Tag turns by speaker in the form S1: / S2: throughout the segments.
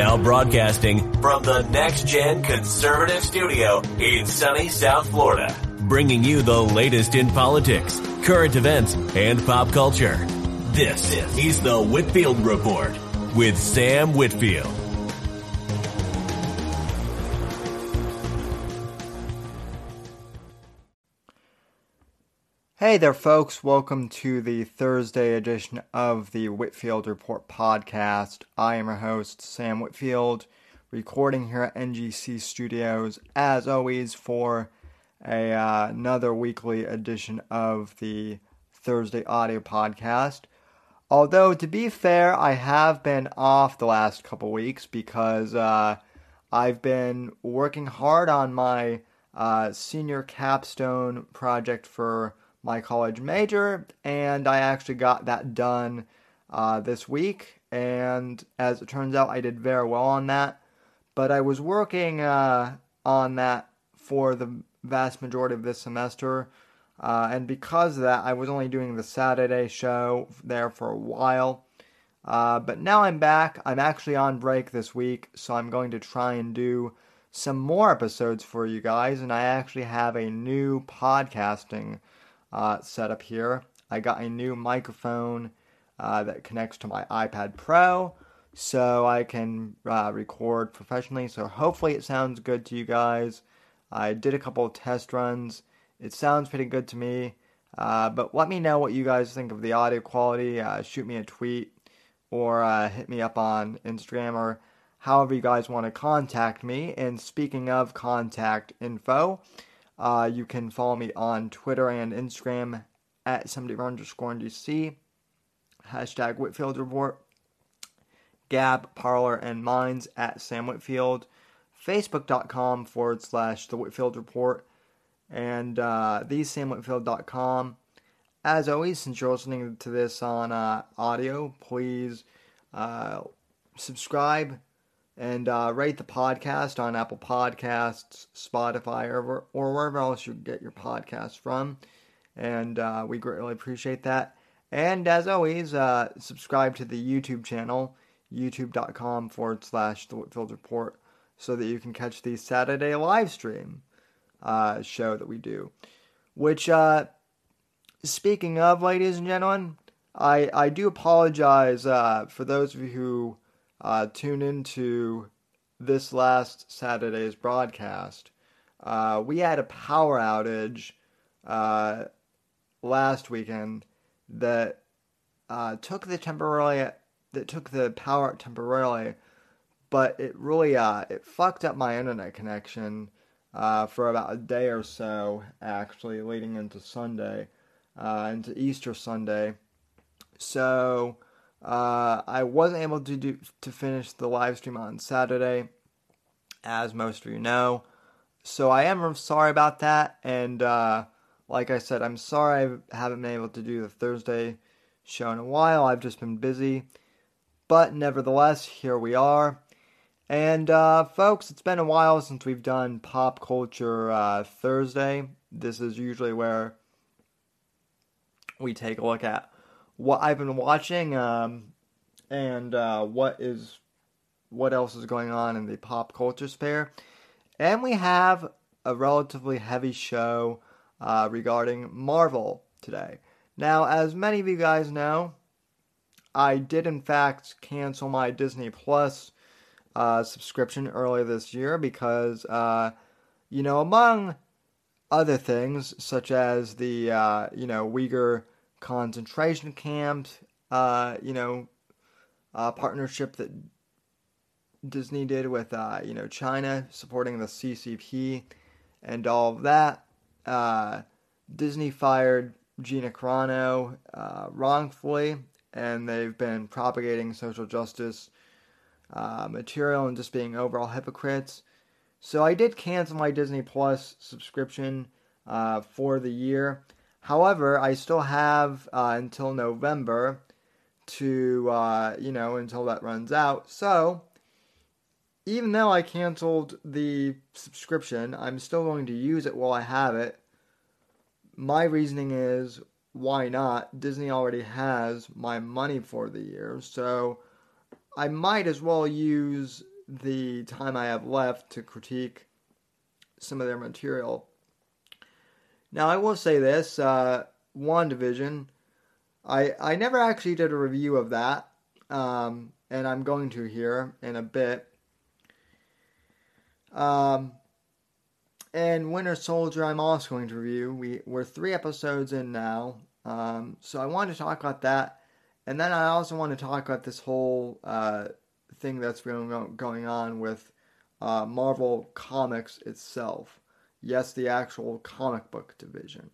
S1: Now broadcasting from the Next Gen Conservative Studio in sunny South Florida, bringing you the latest in politics, current events, and pop culture. This is the Whitfield Report with Sam Whitfield.
S2: Hey there, folks. Welcome to the Thursday edition of the Whitfield Report podcast. I am your host, Sam Whitfield, recording here at NGC Studios, as always, for a, uh, another weekly edition of the Thursday audio podcast. Although, to be fair, I have been off the last couple weeks because uh, I've been working hard on my uh, senior capstone project for my college major, and I actually got that done uh, this week. And as it turns out, I did very well on that. But I was working uh, on that for the vast majority of this semester. Uh, and because of that, I was only doing the Saturday show there for a while. Uh, but now I'm back. I'm actually on break this week, so I'm going to try and do some more episodes for you guys. And I actually have a new podcasting uh, setup here. I got a new microphone uh, that connects to my iPad Pro so I can uh, record professionally. So hopefully it sounds good to you guys. I did a couple of test runs. It sounds pretty good to me. Uh, but let me know what you guys think of the audio quality. Uh, shoot me a tweet or uh, hit me up on Instagram or however you guys want to contact me. And speaking of contact info, uh, you can follow me on Twitter and Instagram at somebody underscore NGC, hashtag Whitfield Report, Gab, Parler, and Minds at Sam Whitfield, Facebook.com forward slash The Whitfield Report, and uh, thesamwhitfield.com. As always, since you're listening to this on uh, audio, please uh, subscribe, and uh, rate the podcast on Apple Podcasts, Spotify, or, or wherever else you get your podcasts from. And uh, we greatly appreciate that. And as always, uh, subscribe to the YouTube channel, youtube.com forward slash The Whitfield Report, so that you can catch the Saturday live stream uh, show that we do. Which, uh, speaking of, ladies and gentlemen, I, I do apologize uh, for those of you who uh, tune into this last Saturday's broadcast. Uh, we had a power outage uh, last weekend that uh, took the temporarily that took the power temporarily, but it really uh, it fucked up my internet connection uh, for about a day or so, actually leading into Sunday, into Easter Sunday. So uh, I wasn't able to do to finish the live stream on Saturday, as most of you know. So I am sorry about that, and uh, like I said, I'm sorry I haven't been able to do the Thursday show in a while. I've just been busy, but nevertheless, here we are. And uh, folks, it's been a while since we've done Pop Culture uh, Thursday. This is usually where we take a look at what I've been watching um, and uh, what is what else is going on in the pop culture sphere. And we have a relatively heavy show uh, regarding Marvel today. Now, as many of you guys know, I did in fact cancel my Disney Plus uh, subscription earlier this year because, uh, you know, among other things such as the uh, you know Uyghur concentration camps, uh, you know, uh, partnership that Disney did with, uh, you know, China supporting the CCP and all of that. Uh, Disney fired Gina Carano uh, wrongfully, and they've been propagating social justice uh, material and just being overall hypocrites. So I did cancel my Disney Plus subscription for the year. However, I still have uh, until November to, uh, you know, until that runs out. So, even though I canceled the subscription, I'm still going to use it while I have it. My reasoning is why not? Disney already has my money for the year, so I might as well use the time I have left to critique some of their material. Now, I will say this uh, WandaVision, I, I never actually did a review of that, um, and I'm going to here in a bit. Um, and Winter Soldier, I'm also going to review. We, we're three episodes in now, um, so I want to talk about that. And then I also want to talk about this whole uh, thing that's going on with uh, Marvel Comics itself. Yes, the actual comic book division.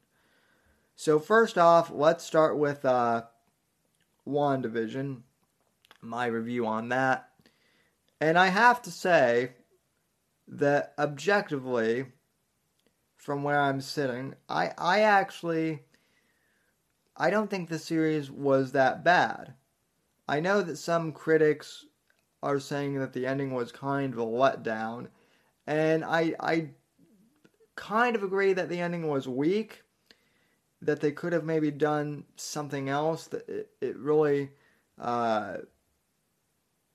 S2: So first off, let's start with uh, WandaVision, my review on that. And I have to say that objectively, from where I'm sitting, I, I actually I don't think the series was that bad. I know that some critics are saying that the ending was kind of a letdown, and I I kind of agree that the ending was weak. That they could have maybe done something else. That it, it really, uh,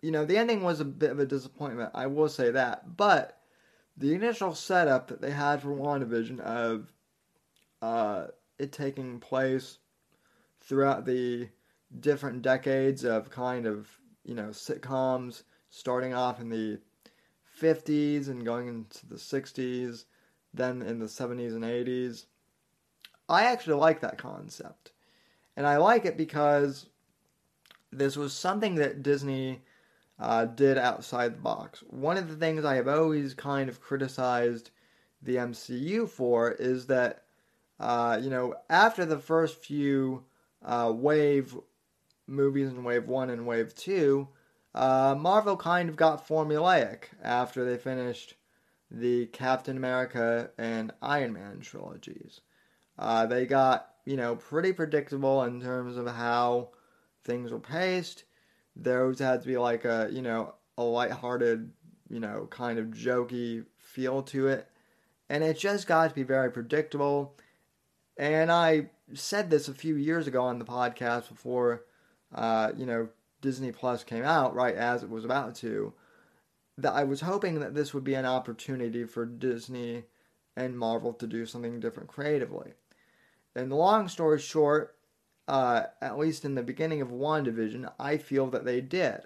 S2: you know, the ending was a bit of a disappointment. I will say that, but the initial setup that they had for WandaVision of uh, it taking place throughout the different decades of kind of, you know, sitcoms, starting off in the 50s and going into the 60s, then in the 70s and 80s. I actually like that concept. And I like it because this was something that Disney uh, did outside the box. One of the things I have always kind of criticized the MCU for is that, uh, you know, after the first few uh, Wave movies in Wave 1 and Wave 2, uh, Marvel kind of got formulaic after they finished the Captain America and Iron Man trilogies. Uh, they got, you know, pretty predictable in terms of how things were paced. Those had to be like a, you know, a lighthearted, you know, kind of jokey feel to it. And it just got to be very predictable. And I said this a few years ago on the podcast before, uh, you know, Disney Plus came out, right as it was about to, that I was hoping that this would be an opportunity for Disney and Marvel to do something different creatively. And the long story short, uh, at least in the beginning of WandaVision, I feel that they did.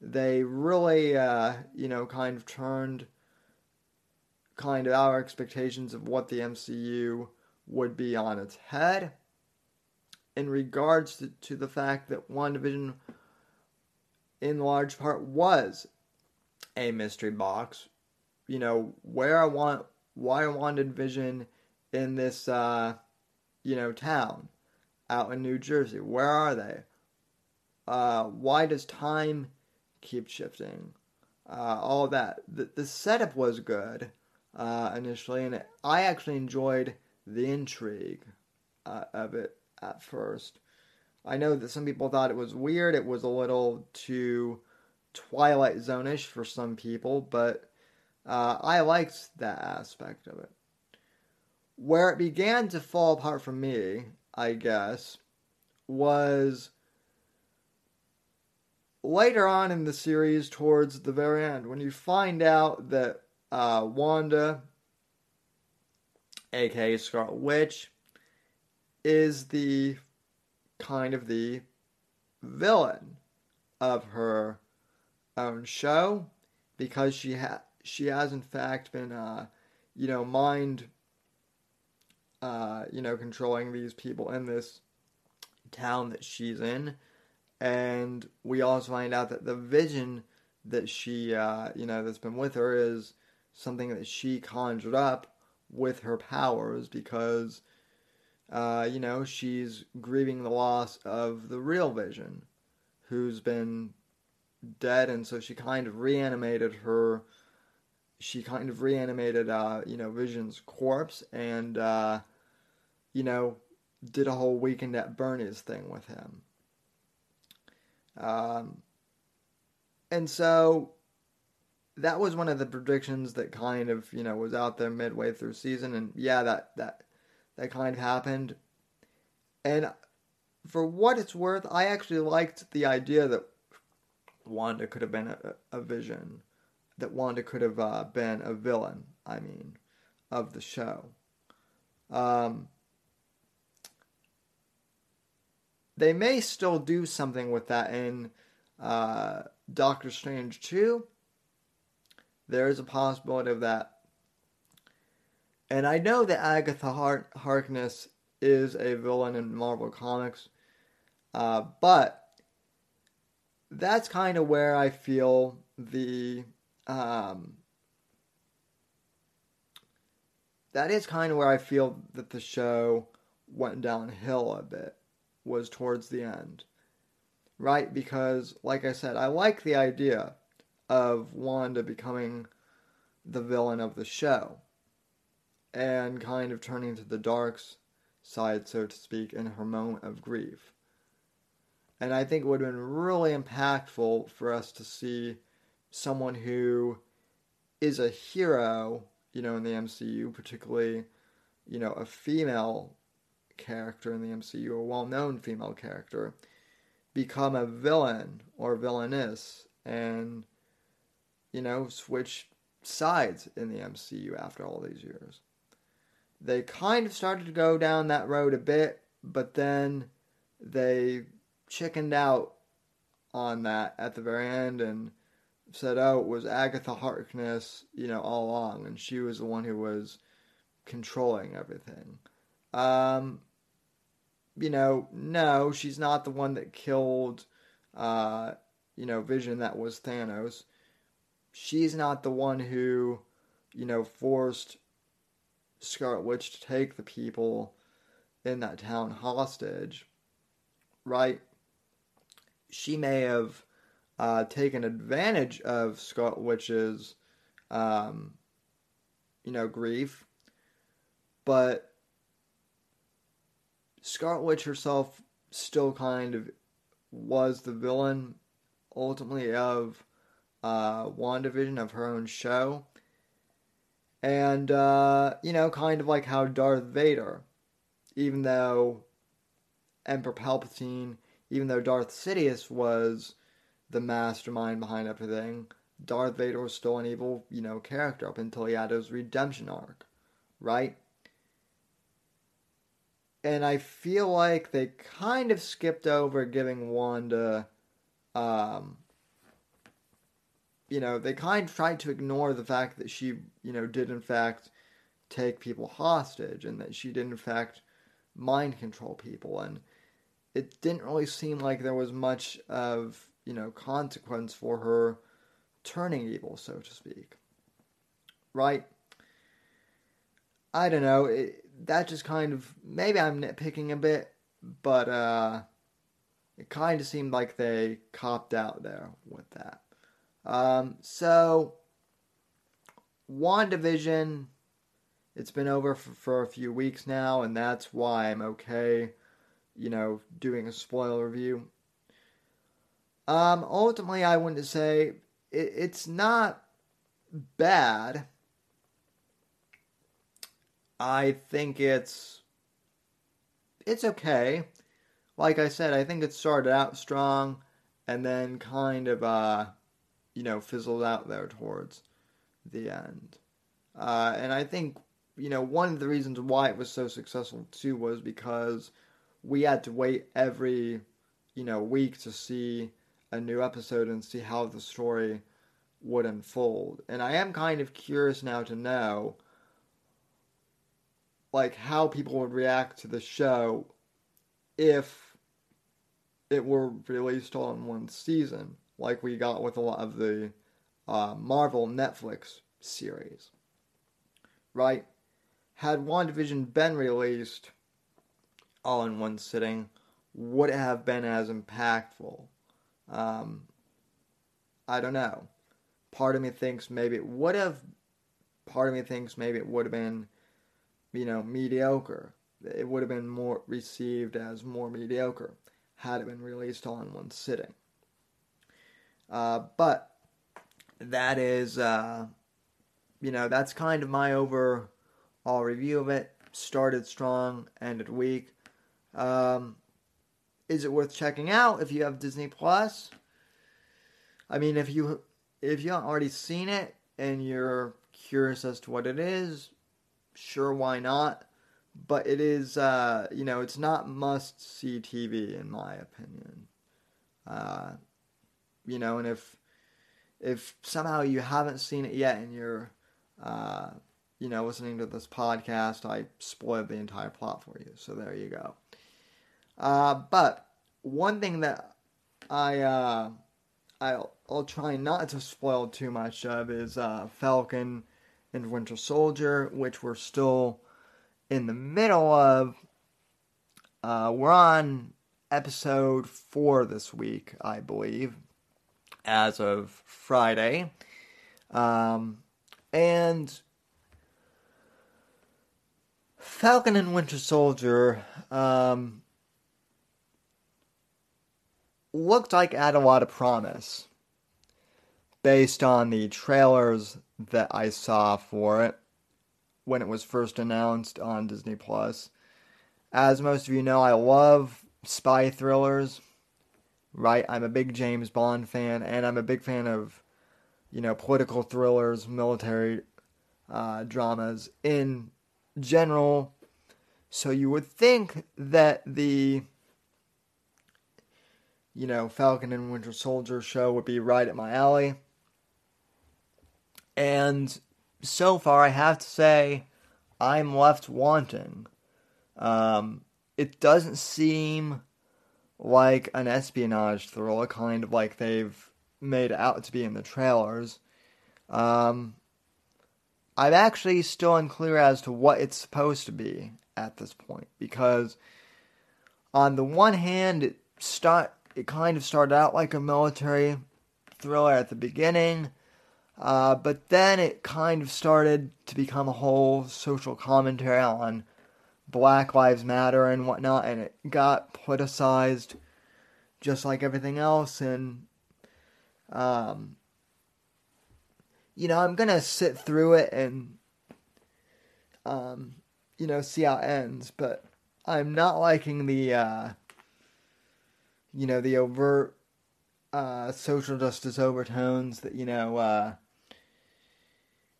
S2: They really, uh, you know, kind of turned kind of our expectations of what the MCU would be on its head in regards to, to the fact that WandaVision, in large part, was a mystery box. You know, where I want, why I wanted Vision in this, uh, you know, town out in New Jersey. Where are they? Uh, why does time keep shifting? Uh, all that. The, the setup was good uh, initially, and it, I actually enjoyed the intrigue uh, of it at first. I know that some people thought it was weird. It was a little too Twilight Zone-ish for some people, but uh, I liked that aspect of it. Where it began to fall apart for me, I guess, was later on in the series, towards the very end, when you find out that uh, Wanda aka Scarlet Witch, is the kind of the villain of her own show because she ha- she has in fact been uh, you know mind uh, you know controlling these people in this town that she's in. And we also find out that the vision that she uh, you know that's been with her is something that she conjured up with her powers because, uh, you know, she's grieving the loss of the real Vision, who's been dead, and so she kind of reanimated her. She kind of reanimated, uh, you know, Vision's corpse, and uh, you know, did a whole weekend at Bernie's thing with him. Um, and so that was one of the predictions that kind of you know was out there midway through season, and yeah, that that that kind of happened. And for what it's worth, I actually liked the idea that Wanda could have been a, a vision. that Wanda could have uh, been a villain. I mean, of the show. Um, they may still do something with that in uh, Doctor Strange 2. There is a possibility of that. And I know that Agatha Har- Harkness is a villain in Marvel Comics, uh, but that's kind of where I feel the. Um, that is kind of where I feel that the show went downhill a bit was towards the end. Right? Because, like I said, I like the idea of Wanda becoming the villain of the show and kind of turning to the dark side, so to speak, in her moment of grief. And I think it would have been really impactful for us to see someone who is a hero, you know, in the MCU, particularly, you know, a female character in the MCU, a well known female character, become a villain or villainess and, you know, switch sides in the MCU after all these years. They kind of started to go down that road a bit, but then they chickened out on that at the very end and said, oh, it was Agatha Harkness, you know, all along, and she was the one who was controlling everything. Um, you know, no, she's not the one that killed, uh, you know, Vision. That was Thanos. She's not the one who, you know, forced Scarlet Witch to take the people in that town hostage, right? She may have uh, taken advantage of Scarlet Witch's, um, you know, grief, but Scarlet Witch herself still kind of was the villain ultimately of uh, WandaVision, of her own show. And, uh, you know, kind of like how Darth Vader, even though Emperor Palpatine, even though Darth Sidious was the mastermind behind everything, Darth Vader was still an evil, you know, character up until he had his redemption arc, right? and I feel like they kind of skipped over giving Wanda, um, you know, they kind of tried to ignore the fact that she, you know, did in fact take people hostage and that she did in fact mind control people. And it didn't really seem like there was much of, you know, consequence for her turning evil, so to speak. Right? I don't know. It, that just kind of maybe I'm nitpicking a bit, but uh, it kind of seemed like they copped out there with that. Um, so, WandaVision, it's been over for, for a few weeks now, and that's why I'm okay, you know, doing a spoiler review. Um, ultimately, I want to say it, it's not bad I think it's it's okay. Like I said, I think it started out strong and then kind of uh you know fizzled out there towards the end. Uh, and I think you know one of the reasons why it was so successful too was because we had to wait every you know week to see a new episode and see how the story would unfold. And I am kind of curious now to know like how people would react to the show if it were released all in one season, like we got with a lot of the uh, Marvel Netflix series. Right? Had WandaVision been released all in one sitting, would have been as impactful? Um, I don't know. Part of me thinks maybe it would have. Part of me thinks maybe it would have been you know, mediocre. It would have been more received as more mediocre had it been released all in one sitting. Uh, but that is, uh, you know, that's kind of my overall review of it. Started strong, ended weak. Um, is it worth checking out if you have Disney Plus? I mean, if you if you haven't already seen it and you're curious as to what it is, sure, why not? But it is, uh, you know, it's not must see TV in my opinion. Uh, you know, and if if somehow you haven't seen it yet and you're, uh, you know, listening to this podcast, I spoiled the entire plot for you. So there you go. Uh, but one thing that I uh, I'll, I'll try not to spoil too much of is uh, Falcon and Winter Soldier, which we're still in the middle of. Uh, we're on episode four this week, I believe, as of Friday. Um, and Falcon and Winter Soldier um, looked like it had a lot of promise based on the trailers that I saw for it when it was first announced on Disney Plus. As most of you know, I love spy thrillers. Right, I'm a big James Bond fan, and I'm a big fan of, you know, political thrillers, military uh, dramas in general. So you would think that the you know, Falcon and Winter Soldier show would be right at my alley. And so far, I have to say, I'm left wanting. Um, it doesn't seem like an espionage thriller, kind of like they've made out to be in the trailers. Um, I'm actually still unclear as to what it's supposed to be at this point because, on the one hand, it start it kind of started out like a military thriller at the beginning, uh, but then it kind of started to become a whole social commentary on Black Lives Matter and whatnot, and it got politicized just like everything else. And, um, you know, I'm gonna sit through it and, um, you know, see how it ends, but I'm not liking the, uh, you know, the overt uh, social justice overtones that, you know, uh,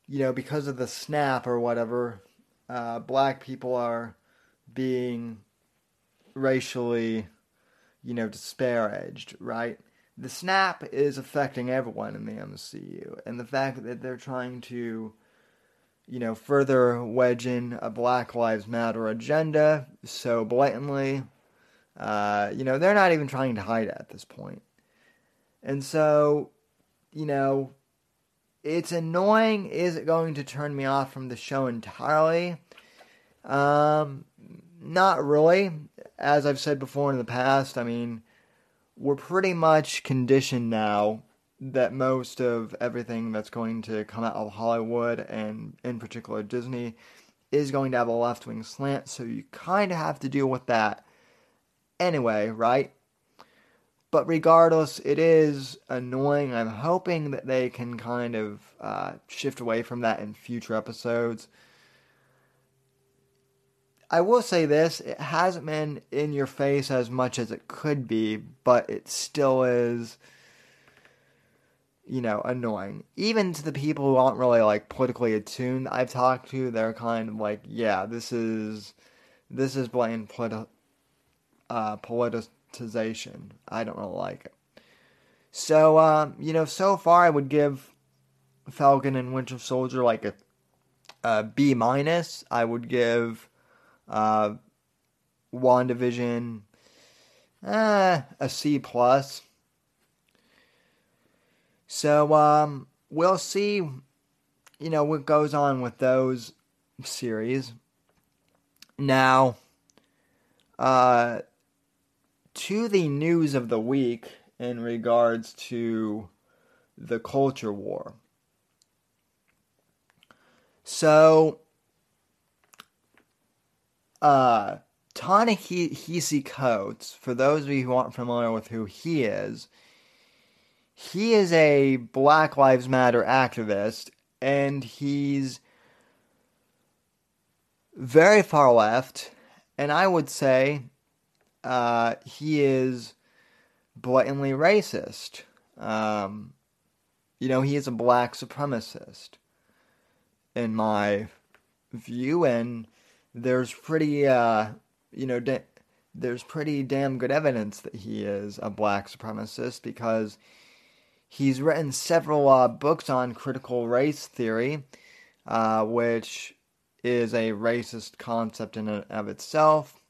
S2: you know, because of the snap or whatever, uh, black people are being racially, you know, disparaged, right? The snap is affecting everyone in the MCU, and the fact that they're trying to, you know, further wedge in a Black Lives Matter agenda so blatantly uh, you know, they're not even trying to hide it at this point. And so, you know, it's annoying. Is it going to turn me off from the show entirely? Um, not really. As I've said before in the past, I mean, we're pretty much conditioned now that most of everything that's going to come out of Hollywood and in particular Disney is going to have a left wing slant, so you kind of have to deal with that anyway, right? But regardless, it is annoying. I'm hoping that they can kind of uh, shift away from that in future episodes. I will say this it hasn't been in your face as much as it could be, but it still is, you know, annoying. Even to the people who aren't really like politically attuned I've talked to, they're kind of like, yeah, this is this is blatant politi- uh, politicization. I don't really like it. So, uh, you know, so far I would give Falcon and Winter Soldier like a, a B minus. I would give uh, WandaVision uh, a C plus. So, um, we'll see, you know, what goes on with those series. Now, uh, to the news of the week in regards to the culture war. So, uh, Ta-Nehisi Coates, for those of you who aren't familiar with who he is, he is a Black Lives Matter activist, and he's very far left, and I would say uh, he is blatantly racist. Um, you know, he is a black supremacist in my view, and there's pretty, uh, you know, da- there's pretty damn good evidence that he is a black supremacist because he's written several uh, books on critical race theory, uh, which is a racist concept in and of itself.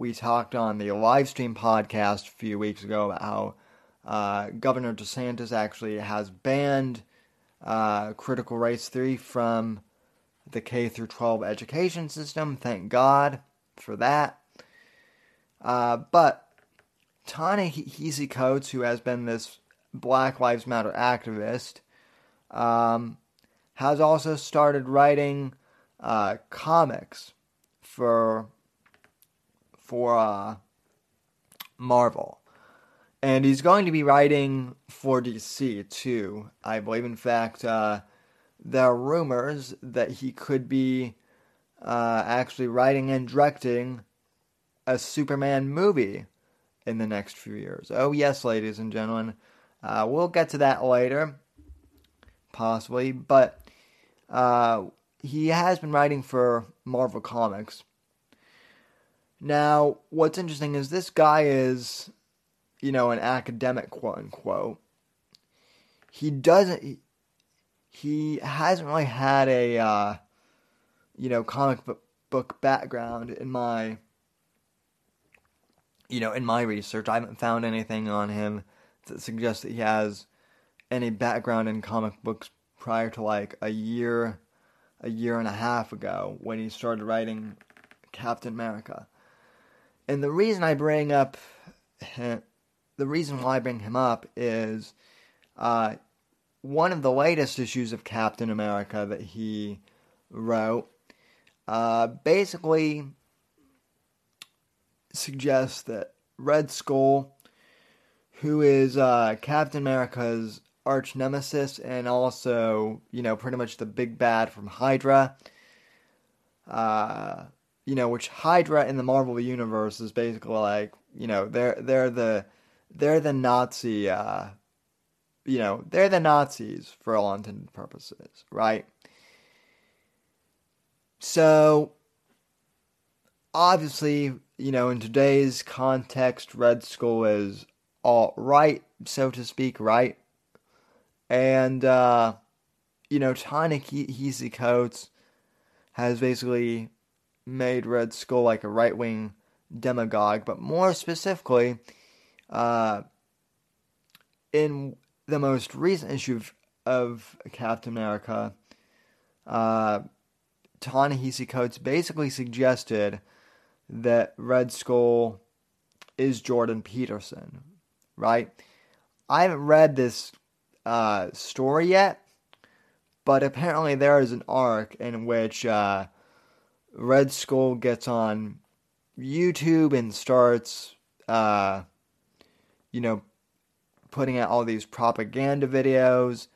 S2: We talked on the live stream podcast a few weeks ago about how uh, Governor DeSantis actually has banned uh, critical race theory from the K through 12 education system. Thank God for that. Uh, but Ta-Nehisi Coates, who has been this Black Lives Matter activist, um, has also started writing uh, comics for for uh, Marvel. And he's going to be writing for DC too, I believe. In fact, uh, there are rumors that he could be uh, actually writing and directing a Superman movie in the next few years. Oh, yes, ladies and gentlemen. Uh, we'll get to that later, possibly. But uh, he has been writing for Marvel Comics. Now, what's interesting is this guy is you know, an academic quote unquote, he doesn't. He, hasn't really had a, uh, you know, comic book background in my, you know, in my research. I haven't found anything on him that suggests that he has any background in comic books prior to like a year, a year and a half ago when he started writing Captain America. And the reason I bring up the reason why I bring him up is uh, one of the latest issues of Captain America that he wrote uh, basically suggests that Red Skull, who is uh, Captain America's arch nemesis and also, you know, pretty much the big bad from Hydra, uh, you know, which Hydra in the Marvel universe is basically like, you know, they're they're the they're the Nazi, uh, you know, they're the Nazis for all intended purposes, right? So, obviously, you know, in today's context, Red Skull is all right, so to speak, right? And, uh, you know, Ta-Nehisi Coates has basically made Red Skull like a right wing demagogue, but more specifically, uh, in the most recent issue of, of Captain America, uh, Ta-Nehisi Coates basically suggested that Red Skull is Jordan Peterson, right? I haven't read this uh, story yet, but apparently there is an arc in which uh, Red Skull gets on YouTube and starts uh, you know, putting out all these propaganda videos.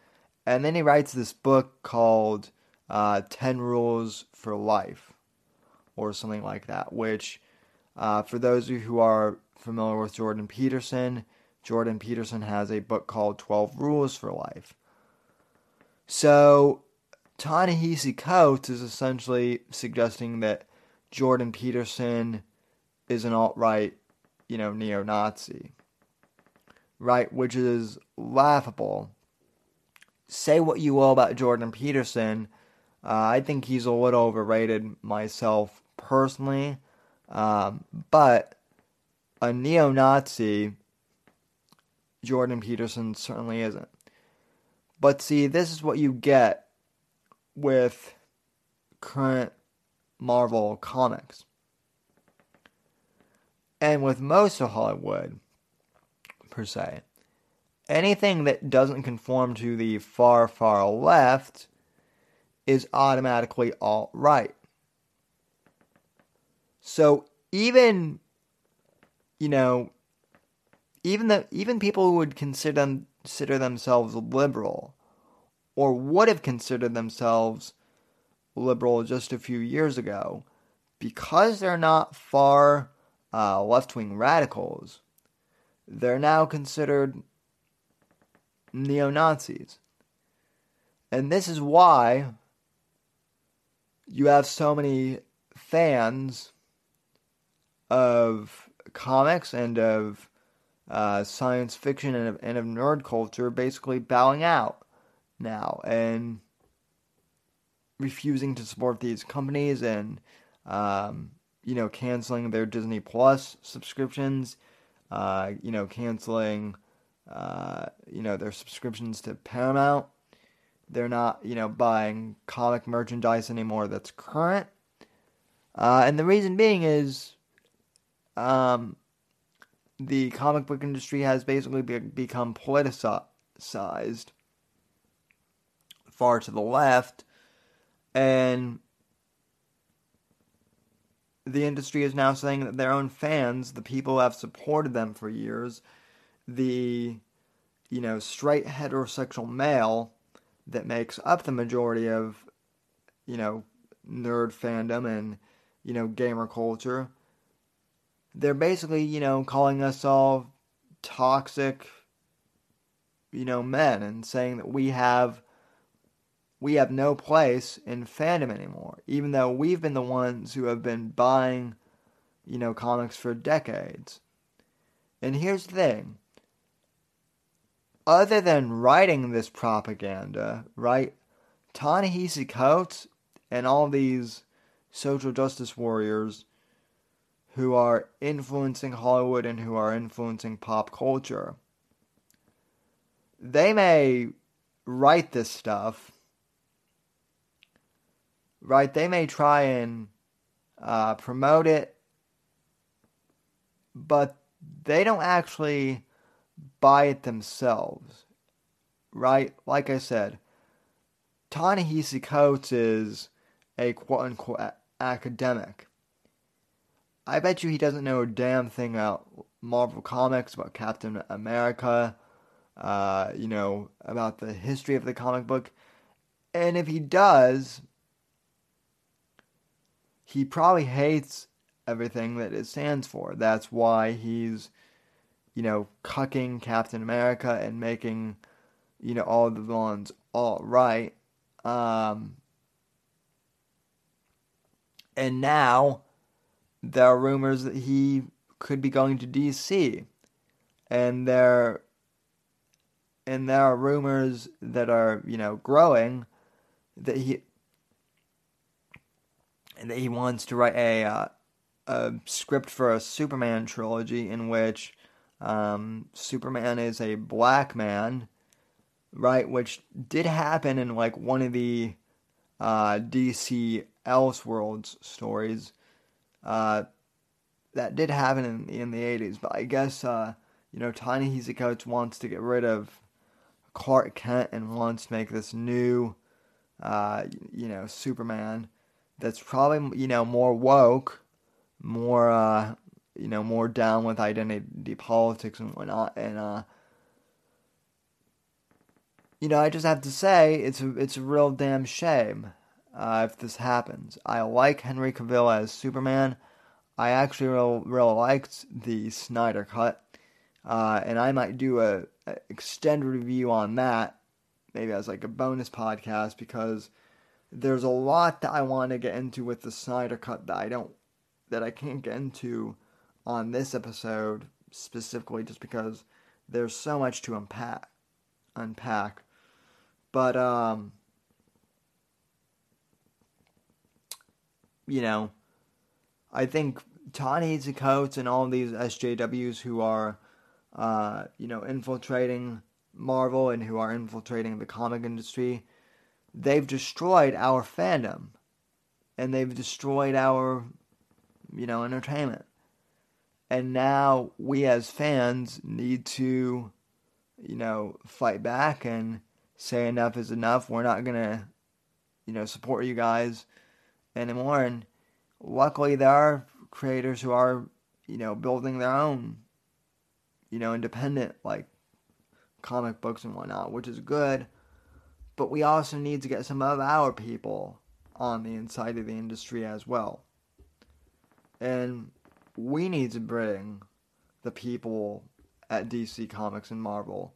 S2: And then he writes this book called uh, 10 Rules for Life, or something like that, which, uh, for those of you who are familiar with Jordan Peterson, Jordan Peterson has a book called 12 Rules for Life. So, Ta-Nehisi Coates is essentially suggesting that Jordan Peterson is an alt right, you know, neo Nazi right, which is laughable. Say what you will about Jordan Peterson. Uh, I think he's a little overrated myself personally. Um, but a neo Nazi, Jordan Peterson certainly isn't. But see, this is what you get with current Marvel comics. And with most of Hollywood, per se. Anything that doesn't conform to the far, far left is automatically alt right. So even, you know, even the even people who would consider consider themselves liberal, or would have considered themselves liberal just a few years ago, because they're not far uh, left wing radicals, they're now considered neo Nazis. And this is why you have so many fans of comics and of uh, science fiction and of, and of nerd culture basically bowing out now and refusing to support these companies and um, you know canceling their Disney Plus subscriptions, uh, you know canceling uh, you know their subscriptions to Paramount. They're not you know buying comic merchandise anymore that's current, uh, and the reason being is um, the comic book industry has basically be- become politicized far to the left, and the industry is now saying that their own fans, the people who have supported them for years, the you know straight heterosexual male that makes up the majority of you know nerd fandom and you know gamer culture they're basically, you know, calling us all toxic, you know, men and saying that we have we have no place in fandom anymore, even though we've been the ones who have been buying, you know, comics for decades. And here's the thing. Other than writing this propaganda, right, Ta-Nehisi Coates and all these social justice warriors who are influencing Hollywood and who are influencing pop culture. They may write this stuff, right? They may try and uh, promote it, but they don't actually buy it themselves, right? Like I said, Ta-Nehisi Coates is a quote unquote academic I bet you he doesn't know a damn thing about Marvel Comics, about Captain America, uh, you know, about the history of the comic book. And if he does, he probably hates everything that it stands for. That's why he's, you know, cucking Captain America and making, you know, all the villains all right. Um, and now there are rumors that he could be going to DC, and there and there are rumors that are you know growing that he and that he wants to write a uh, a script for a Superman trilogy in which um, Superman is a black man, right? Which did happen in like one of the uh, DC Elseworlds stories uh, that did happen in, in the 80s, but I guess, uh, you know, Ta-Nehisi wants to get rid of Clark Kent and wants to make this new, uh, you know, Superman that's probably, you know, more woke, more, uh, you know, more down with identity politics and whatnot. And, uh, you know, I just have to say it's a, it's a real damn shame uh, if this happens. I like Henry Cavill as Superman. I actually real, real liked the Snyder Cut, uh, and I might do a, a, extended review on that, maybe as like a bonus podcast because there's a lot that I want to get into with the Snyder Cut that I don't that I can't get into on this episode specifically, just because there's so much to unpack. Unpack, but um you know, I think Ta-Nehisi Coates and all these SJWs who are, uh, you know, infiltrating Marvel and who are infiltrating the comic industry, they've destroyed our fandom, and they've destroyed our, you know, entertainment. And now we as fans need to, you know, fight back and say enough is enough. We're not gonna, you know, support you guys anymore. And luckily, there are creators who are, you know, building their own, you know, independent like comic books and whatnot, which is good. But we also need to get some of our people on the inside of the industry as well. And we need to bring the people at DC Comics and Marvel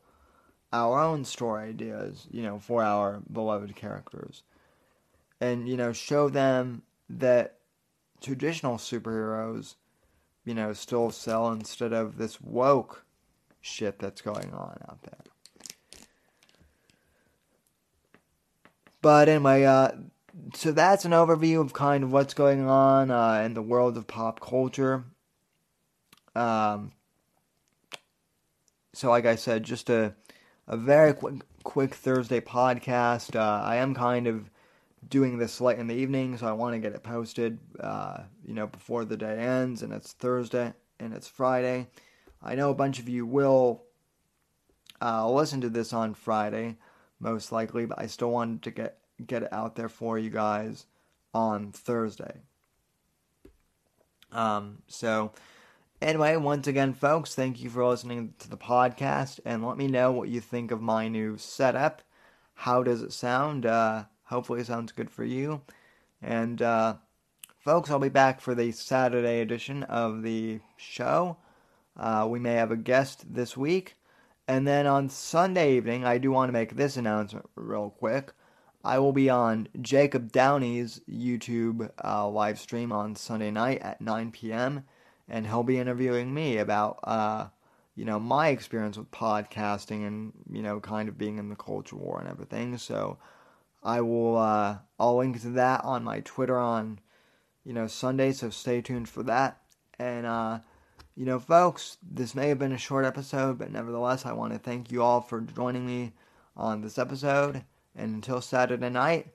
S2: our own story ideas, you know, for our beloved characters. And, you know, show them that traditional superheroes, you know, still sell instead of this woke shit that's going on out there. But anyway, uh, so that's an overview of kind of what's going on uh, in the world of pop culture. Um, so, like I said, just a a very quick quick Thursday podcast. Uh, I am kind of doing this late in the evening, so I want to get it posted, uh, you know, before the day ends, and it's Thursday and it's Friday. I know a bunch of you will uh, listen to this on Friday, most likely, but I still wanted to get get it out there for you guys on Thursday. Um, so anyway, once again, folks, thank you for listening to the podcast, and let me know what you think of my new setup. How does it sound? Uh, hopefully, it sounds good for you. And uh, folks, I'll be back for the Saturday edition of the show. Uh, we may have a guest this week. And then on Sunday evening, I do want to make this announcement real quick. I will be on Jacob Downey's YouTube uh, live stream on Sunday night at 9 p.m. and he'll be interviewing me about, uh, you know, my experience with podcasting and you know, kind of being in the culture war and everything. So I will, uh, I'll link to that on my Twitter on, you know, Sunday. So stay tuned for that. And uh, you know, folks, this may have been a short episode, but nevertheless, I want to thank you all for joining me on this episode. And until Saturday night,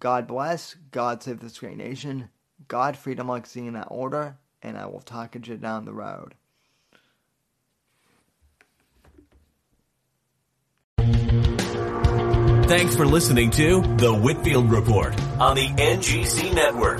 S2: God bless, God save this great nation, God freedom like seeing that order, and I will talk to you down the road.
S1: Thanks for listening to The Whitfield Report on the NGC Network.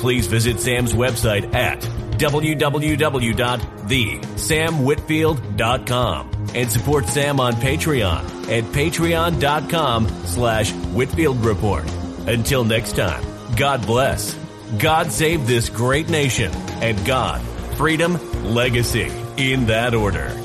S1: Please visit Sam's website at www.thesamwhitfield.com and support Sam on Patreon at patreon.com slash Whitfield Report. Until next time, God bless, God save this great nation, and God, freedom, legacy, in that order.